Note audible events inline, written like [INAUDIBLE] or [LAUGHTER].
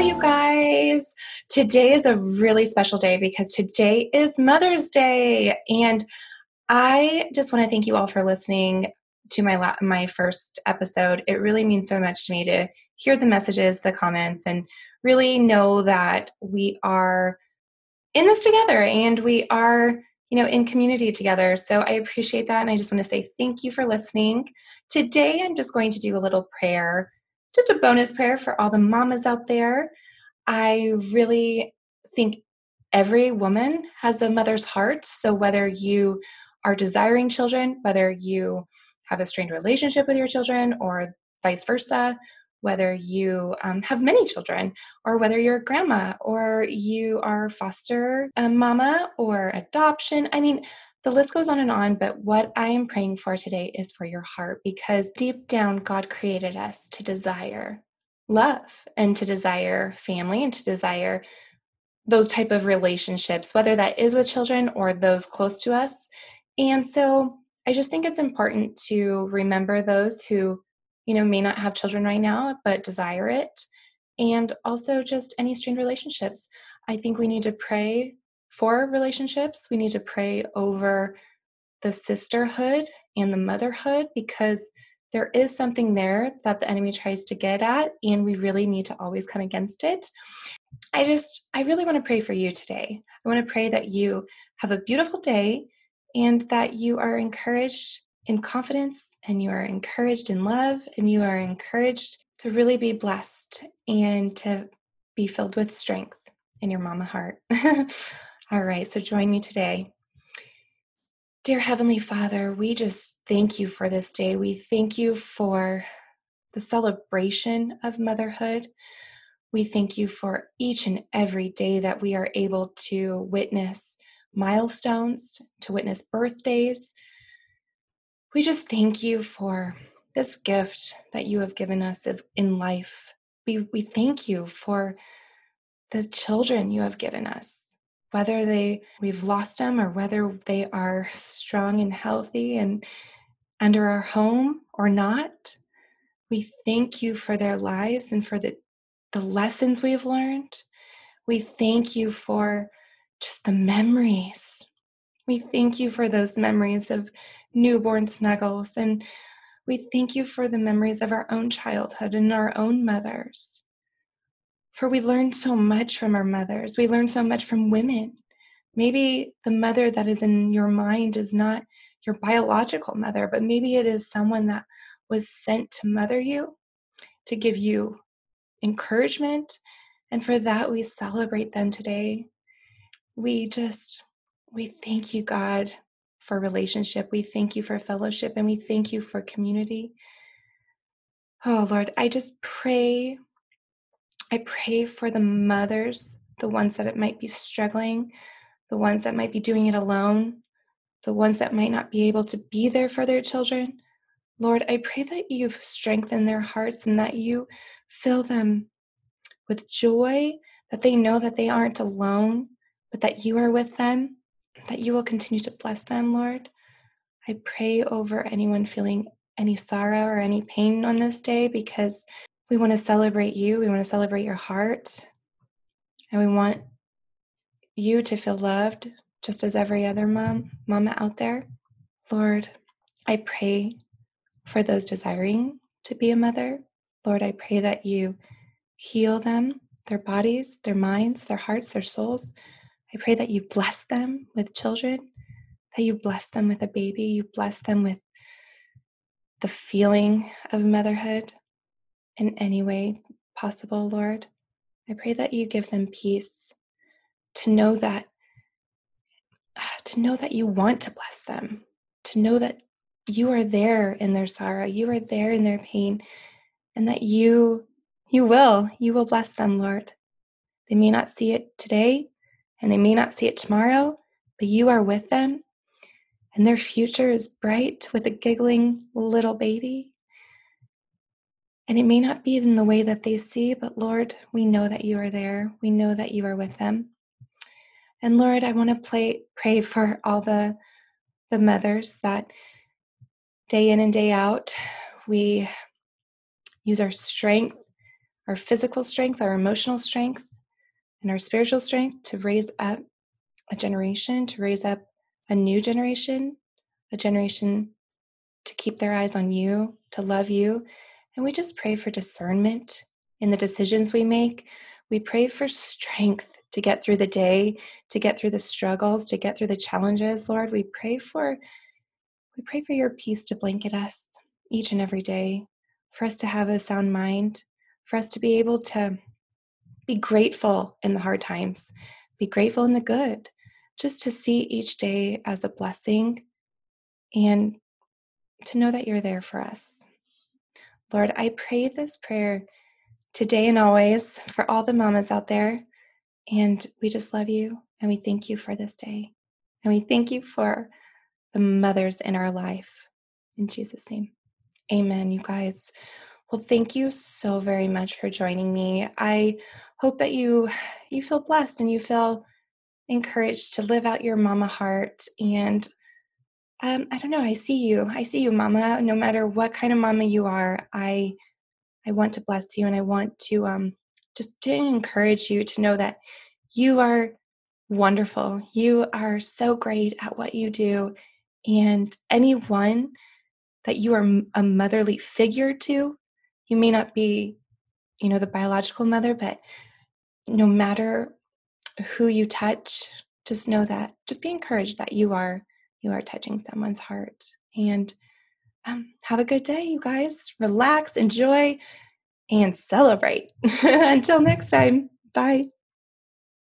you guys. Today is a really special day because today is Mother's Day. And I just want to thank you all for listening to my la- my first episode. It really means so much to me to hear the messages, the comments, and really know that we are in this together and we are, you know, in community together. So I appreciate that and I just want to say thank you for listening. Today I'm just going to do a little prayer, just a bonus prayer for all the mamas out there. I really think every woman has a mother's heart. So whether you are desiring children, whether you have a strained relationship with your children or vice versa, whether you um, have many children, or whether you're a grandma, or you are foster um, mama or adoption. I mean, the list goes on and on, but what I am praying for today is for your heart because deep down, God created us to desire love and to desire family and to desire those type of relationships whether that is with children or those close to us. And so i just think it's important to remember those who you know may not have children right now but desire it. And also just any strained relationships. I think we need to pray for relationships we need to pray over the sisterhood and the motherhood because there is something there that the enemy tries to get at and we really need to always come against it i just i really want to pray for you today i want to pray that you have a beautiful day and that you are encouraged in confidence and you are encouraged in love and you are encouraged to really be blessed and to be filled with strength in your mama heart. [LAUGHS] All right, so join me today. Dear Heavenly Father, we just thank you for this day. We thank you for the celebration of motherhood. We thank you for each and every day that we are able to witness milestones, to witness birthdays, we just thank you for this gift that you have given us in life. We, we thank you for the children you have given us, whether they we've lost them or whether they are strong and healthy and under our home or not. We thank you for their lives and for the, the lessons we've learned. We thank you for just the memories we thank you for those memories of newborn snuggles, and we thank you for the memories of our own childhood and our own mothers. For we learn so much from our mothers, we learn so much from women. Maybe the mother that is in your mind is not your biological mother, but maybe it is someone that was sent to mother you, to give you encouragement. And for that, we celebrate them today. We just we thank you, God, for relationship. We thank you for fellowship and we thank you for community. Oh, Lord, I just pray. I pray for the mothers, the ones that it might be struggling, the ones that might be doing it alone, the ones that might not be able to be there for their children. Lord, I pray that you strengthen their hearts and that you fill them with joy, that they know that they aren't alone, but that you are with them that you will continue to bless them, Lord. I pray over anyone feeling any sorrow or any pain on this day because we want to celebrate you. We want to celebrate your heart. And we want you to feel loved just as every other mom, mama out there. Lord, I pray for those desiring to be a mother. Lord, I pray that you heal them, their bodies, their minds, their hearts, their souls. I pray that you bless them with children, that you bless them with a baby, you bless them with the feeling of motherhood in any way possible, Lord. I pray that you give them peace to know that [SIGHS] to know that you want to bless them, to know that you are there in their sorrow, you are there in their pain, and that you you will, you will bless them, Lord. They may not see it today, and they may not see it tomorrow, but you are with them, and their future is bright with a giggling little baby. And it may not be in the way that they see, but Lord, we know that you are there. We know that you are with them. And Lord, I want to pray for all the, the mothers that day in and day out, we use our strength, our physical strength, our emotional strength, and our spiritual strength to raise up a generation, to raise up a new generation, a generation to keep their eyes on you, to love you. And we just pray for discernment in the decisions we make. We pray for strength to get through the day, to get through the struggles, to get through the challenges. Lord, we pray for we pray for your peace to blanket us each and every day, for us to have a sound mind, for us to be able to be grateful in the hard times, be grateful in the good, just to see each day as a blessing and to know that you're there for us. Lord, I pray this prayer today and always for all the mamas out there. And we just love you and we thank you for this day. And we thank you for the mothers in our life. In Jesus' name. Amen, you guys. Well, thank you so very much for joining me. I hope that you you feel blessed and you feel encouraged to live out your mama heart and um, I don't know. I see you. I see you, Mama. No matter what kind of Mama you are, I I want to bless you, and I want to um, just to encourage you to know that you are wonderful. You are so great at what you do, and anyone that you are a motherly figure to, you may not be, you know, the biological mother, but no matter who you touch, just know that. Just be encouraged that you are you are touching someone's heart. And um, have a good day, you guys. Relax, enjoy, and celebrate. [LAUGHS] Until next time, bye.